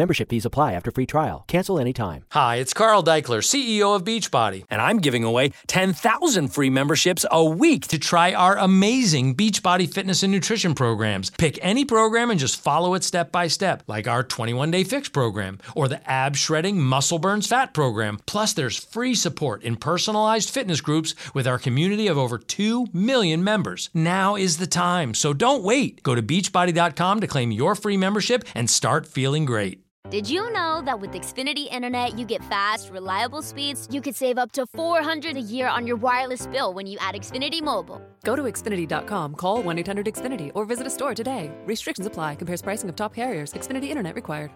Membership fees apply after free trial. Cancel anytime. Hi, it's Carl Deichler, CEO of Beachbody, and I'm giving away 10,000 free memberships a week to try our amazing Beachbody fitness and nutrition programs. Pick any program and just follow it step by step, like our 21 day fix program or the ab shredding muscle burns fat program. Plus, there's free support in personalized fitness groups with our community of over 2 million members. Now is the time, so don't wait. Go to beachbody.com to claim your free membership and start feeling great. Did you know that with Xfinity Internet, you get fast, reliable speeds? You could save up to 400 a year on your wireless bill when you add Xfinity Mobile. Go to Xfinity.com, call 1 800 Xfinity, or visit a store today. Restrictions apply, compares pricing of top carriers. Xfinity Internet required.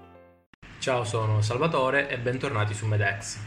Ciao, sono Salvatore e bentornati su Medex.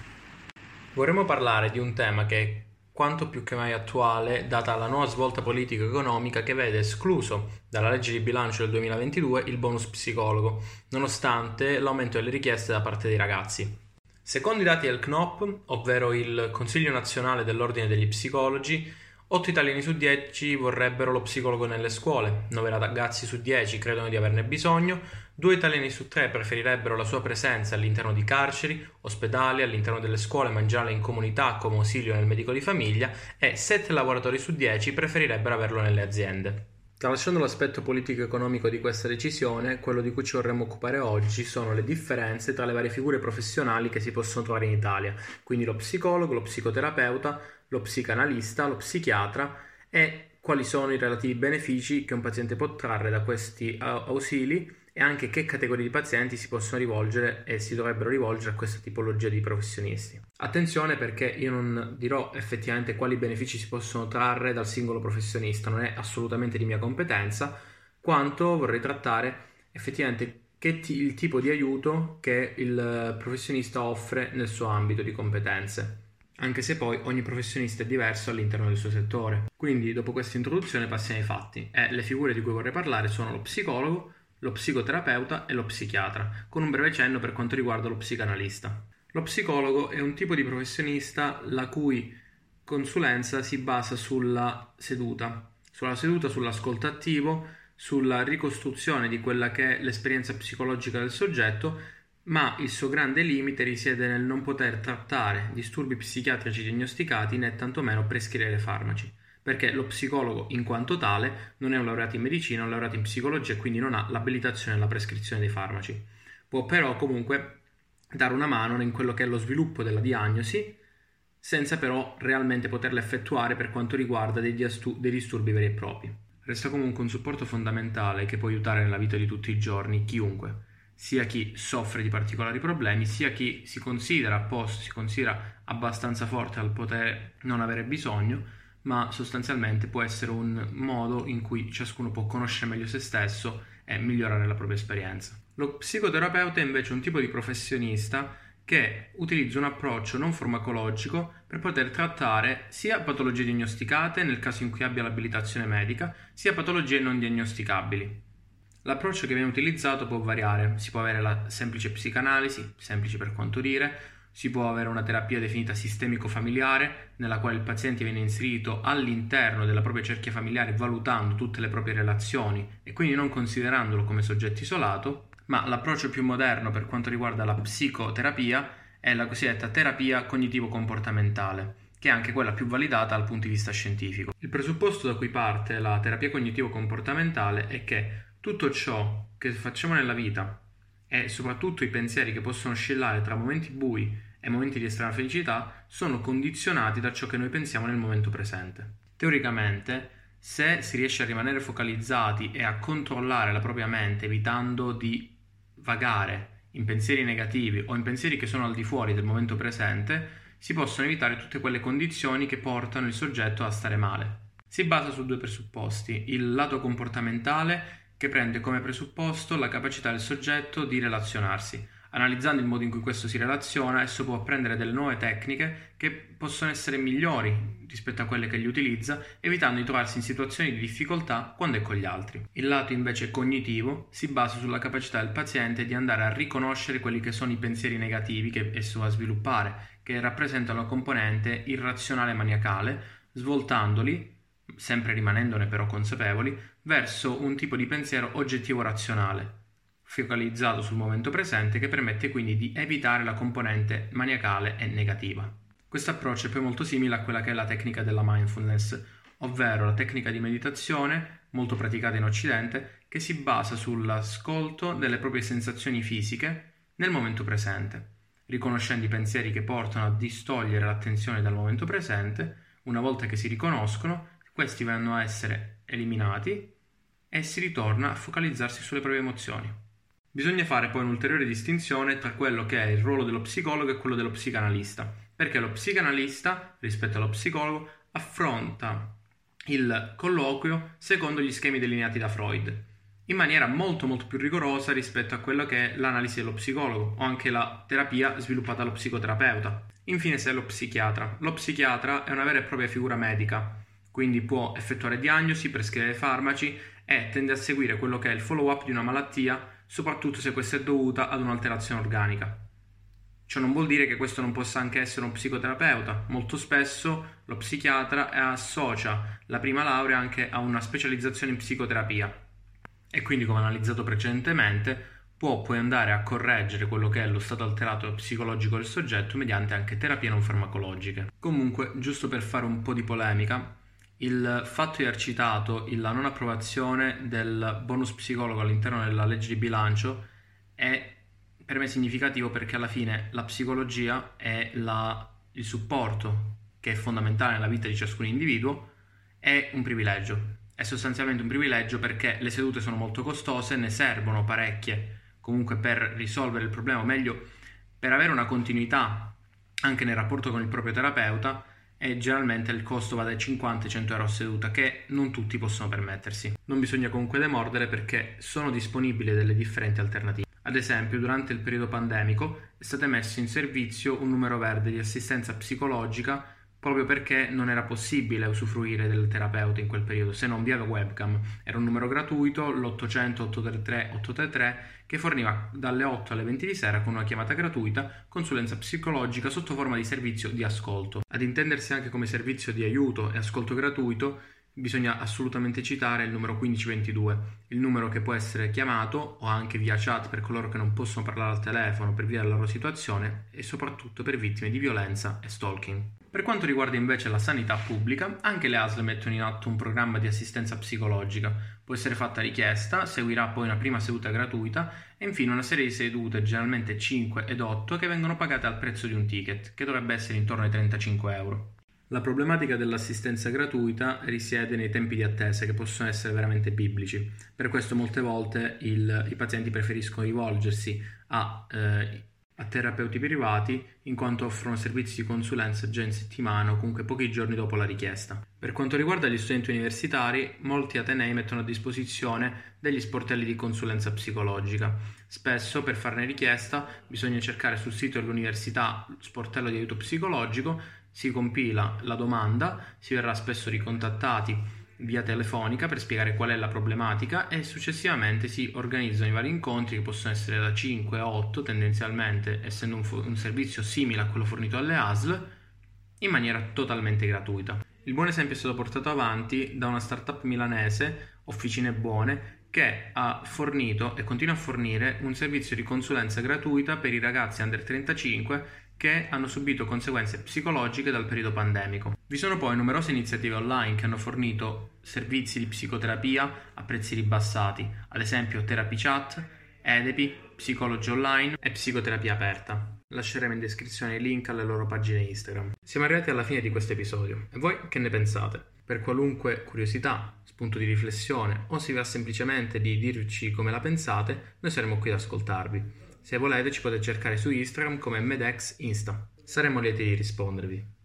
Vorremmo parlare di un tema che è quanto più che mai attuale data la nuova svolta politico-economica che vede escluso dalla legge di bilancio del 2022 il bonus psicologo, nonostante l'aumento delle richieste da parte dei ragazzi. Secondo i dati del CNOP, ovvero il Consiglio nazionale dell'Ordine degli Psicologi, 8 italiani su 10 vorrebbero lo psicologo nelle scuole, 9 ragazzi su 10 credono di averne bisogno, 2 italiani su 3 preferirebbero la sua presenza all'interno di carceri, ospedali, all'interno delle scuole, ma in comunità come ausilio nel medico di famiglia. E 7 lavoratori su 10 preferirebbero averlo nelle aziende. Tralasciando l'aspetto politico-economico di questa decisione, quello di cui ci vorremmo occupare oggi sono le differenze tra le varie figure professionali che si possono trovare in Italia, quindi lo psicologo, lo psicoterapeuta, lo psicanalista, lo psichiatra e quali sono i relativi benefici che un paziente può trarre da questi ausili e anche che categorie di pazienti si possono rivolgere e si dovrebbero rivolgere a questa tipologia di professionisti. Attenzione perché io non dirò effettivamente quali benefici si possono trarre dal singolo professionista, non è assolutamente di mia competenza, quanto vorrei trattare effettivamente t- il tipo di aiuto che il professionista offre nel suo ambito di competenze anche se poi ogni professionista è diverso all'interno del suo settore. Quindi, dopo questa introduzione, passiamo ai fatti. E le figure di cui vorrei parlare sono lo psicologo, lo psicoterapeuta e lo psichiatra, con un breve cenno per quanto riguarda lo psicanalista. Lo psicologo è un tipo di professionista la cui consulenza si basa sulla seduta, sulla seduta, sull'ascolto attivo, sulla ricostruzione di quella che è l'esperienza psicologica del soggetto, ma il suo grande limite risiede nel non poter trattare disturbi psichiatrici diagnosticati né tantomeno prescrivere farmaci perché lo psicologo in quanto tale non è un laureato in medicina, è un laureato in psicologia e quindi non ha l'abilitazione alla prescrizione dei farmaci. Può però comunque dare una mano in quello che è lo sviluppo della diagnosi, senza però realmente poterla effettuare per quanto riguarda dei, diastu- dei disturbi veri e propri. Resta comunque un supporto fondamentale che può aiutare nella vita di tutti i giorni chiunque, sia chi soffre di particolari problemi, sia chi si considera a posto, si considera abbastanza forte al poter non avere bisogno, ma sostanzialmente può essere un modo in cui ciascuno può conoscere meglio se stesso e migliorare la propria esperienza. Lo psicoterapeuta è invece un tipo di professionista che utilizza un approccio non farmacologico per poter trattare sia patologie diagnosticate nel caso in cui abbia l'abilitazione medica, sia patologie non diagnosticabili. L'approccio che viene utilizzato può variare, si può avere la semplice psicanalisi, semplice per quanto dire, si può avere una terapia definita sistemico-familiare, nella quale il paziente viene inserito all'interno della propria cerchia familiare valutando tutte le proprie relazioni e quindi non considerandolo come soggetto isolato, ma l'approccio più moderno per quanto riguarda la psicoterapia è la cosiddetta terapia cognitivo-comportamentale, che è anche quella più validata dal punto di vista scientifico. Il presupposto da cui parte la terapia cognitivo-comportamentale è che tutto ciò che facciamo nella vita e soprattutto i pensieri che possono oscillare tra momenti bui e momenti di estrema felicità sono condizionati da ciò che noi pensiamo nel momento presente. Teoricamente, se si riesce a rimanere focalizzati e a controllare la propria mente evitando di vagare in pensieri negativi o in pensieri che sono al di fuori del momento presente, si possono evitare tutte quelle condizioni che portano il soggetto a stare male. Si basa su due presupposti, il lato comportamentale che prende come presupposto la capacità del soggetto di relazionarsi. Analizzando il modo in cui questo si relaziona, esso può apprendere delle nuove tecniche che possono essere migliori rispetto a quelle che gli utilizza, evitando di trovarsi in situazioni di difficoltà quando è con gli altri. Il lato invece cognitivo si basa sulla capacità del paziente di andare a riconoscere quelli che sono i pensieri negativi che esso va a sviluppare, che rappresentano la componente irrazionale maniacale, svoltandoli sempre rimanendone però consapevoli, verso un tipo di pensiero oggettivo razionale, focalizzato sul momento presente che permette quindi di evitare la componente maniacale e negativa. Questo approccio è poi molto simile a quella che è la tecnica della mindfulness, ovvero la tecnica di meditazione molto praticata in Occidente che si basa sull'ascolto delle proprie sensazioni fisiche nel momento presente, riconoscendo i pensieri che portano a distogliere l'attenzione dal momento presente, una volta che si riconoscono, questi vanno a essere eliminati e si ritorna a focalizzarsi sulle proprie emozioni. Bisogna fare poi un'ulteriore distinzione tra quello che è il ruolo dello psicologo e quello dello psicanalista, perché lo psicanalista, rispetto allo psicologo, affronta il colloquio secondo gli schemi delineati da Freud, in maniera molto molto più rigorosa rispetto a quello che è l'analisi dello psicologo o anche la terapia sviluppata dallo psicoterapeuta. Infine c'è lo psichiatra. Lo psichiatra è una vera e propria figura medica, quindi può effettuare diagnosi, prescrivere farmaci e tende a seguire quello che è il follow-up di una malattia, soprattutto se questa è dovuta ad un'alterazione organica. Ciò non vuol dire che questo non possa anche essere un psicoterapeuta. Molto spesso lo psichiatra associa la prima laurea anche a una specializzazione in psicoterapia e quindi, come analizzato precedentemente, può poi andare a correggere quello che è lo stato alterato psicologico del soggetto mediante anche terapie non farmacologiche. Comunque, giusto per fare un po' di polemica, il fatto di aver citato la non approvazione del bonus psicologo all'interno della legge di bilancio è per me significativo perché alla fine la psicologia è la, il supporto che è fondamentale nella vita di ciascun individuo, è un privilegio. È sostanzialmente un privilegio perché le sedute sono molto costose, ne servono parecchie comunque per risolvere il problema, o meglio per avere una continuità anche nel rapporto con il proprio terapeuta e generalmente il costo va dai 50 ai 100 euro a seduta che non tutti possono permettersi. Non bisogna comunque demordere perché sono disponibili delle differenti alternative. Ad esempio, durante il periodo pandemico è stato messo in servizio un numero verde di assistenza psicologica proprio perché non era possibile usufruire del terapeuta in quel periodo se non via webcam. Era un numero gratuito, l'800 833 833, che forniva dalle 8 alle 20 di sera con una chiamata gratuita consulenza psicologica sotto forma di servizio di ascolto. Ad intendersi anche come servizio di aiuto e ascolto gratuito, bisogna assolutamente citare il numero 1522, il numero che può essere chiamato o anche via chat per coloro che non possono parlare al telefono per via della loro situazione e soprattutto per vittime di violenza e stalking. Per quanto riguarda invece la sanità pubblica, anche le ASL mettono in atto un programma di assistenza psicologica. Può essere fatta richiesta, seguirà poi una prima seduta gratuita e infine una serie di sedute, generalmente 5 ed 8, che vengono pagate al prezzo di un ticket, che dovrebbe essere intorno ai 35 euro. La problematica dell'assistenza gratuita risiede nei tempi di attesa che possono essere veramente biblici. Per questo molte volte il, i pazienti preferiscono rivolgersi a, eh, a, terapeuti privati in quanto offrono servizi di consulenza già in settimana o comunque pochi giorni dopo la richiesta. Per quanto riguarda gli studenti universitari, molti atenei mettono a disposizione degli sportelli di consulenza psicologica. Spesso per farne richiesta bisogna cercare sul sito dell'università sportello di aiuto psicologico si compila la domanda, si verrà spesso ricontattati via telefonica per spiegare qual è la problematica e successivamente si organizzano i vari incontri che possono essere da 5 a 8 tendenzialmente essendo un, fo- un servizio simile a quello fornito alle ASL in maniera totalmente gratuita. Il buon esempio è stato portato avanti da una startup milanese, Officine Buone, che ha fornito e continua a fornire un servizio di consulenza gratuita per i ragazzi under 35 che hanno subito conseguenze psicologiche dal periodo pandemico. Vi sono poi numerose iniziative online che hanno fornito servizi di psicoterapia a prezzi ribassati, ad esempio Therapy Chat, Edepi, Psicologi Online e Psicoterapia Aperta. Lasceremo in descrizione i link alle loro pagine Instagram. Siamo arrivati alla fine di questo episodio e voi che ne pensate? Per qualunque curiosità, spunto di riflessione o si va semplicemente di dirci come la pensate, noi saremo qui ad ascoltarvi. Se volete ci potete cercare su Instagram come Medex Insta. Saremo lieti di rispondervi.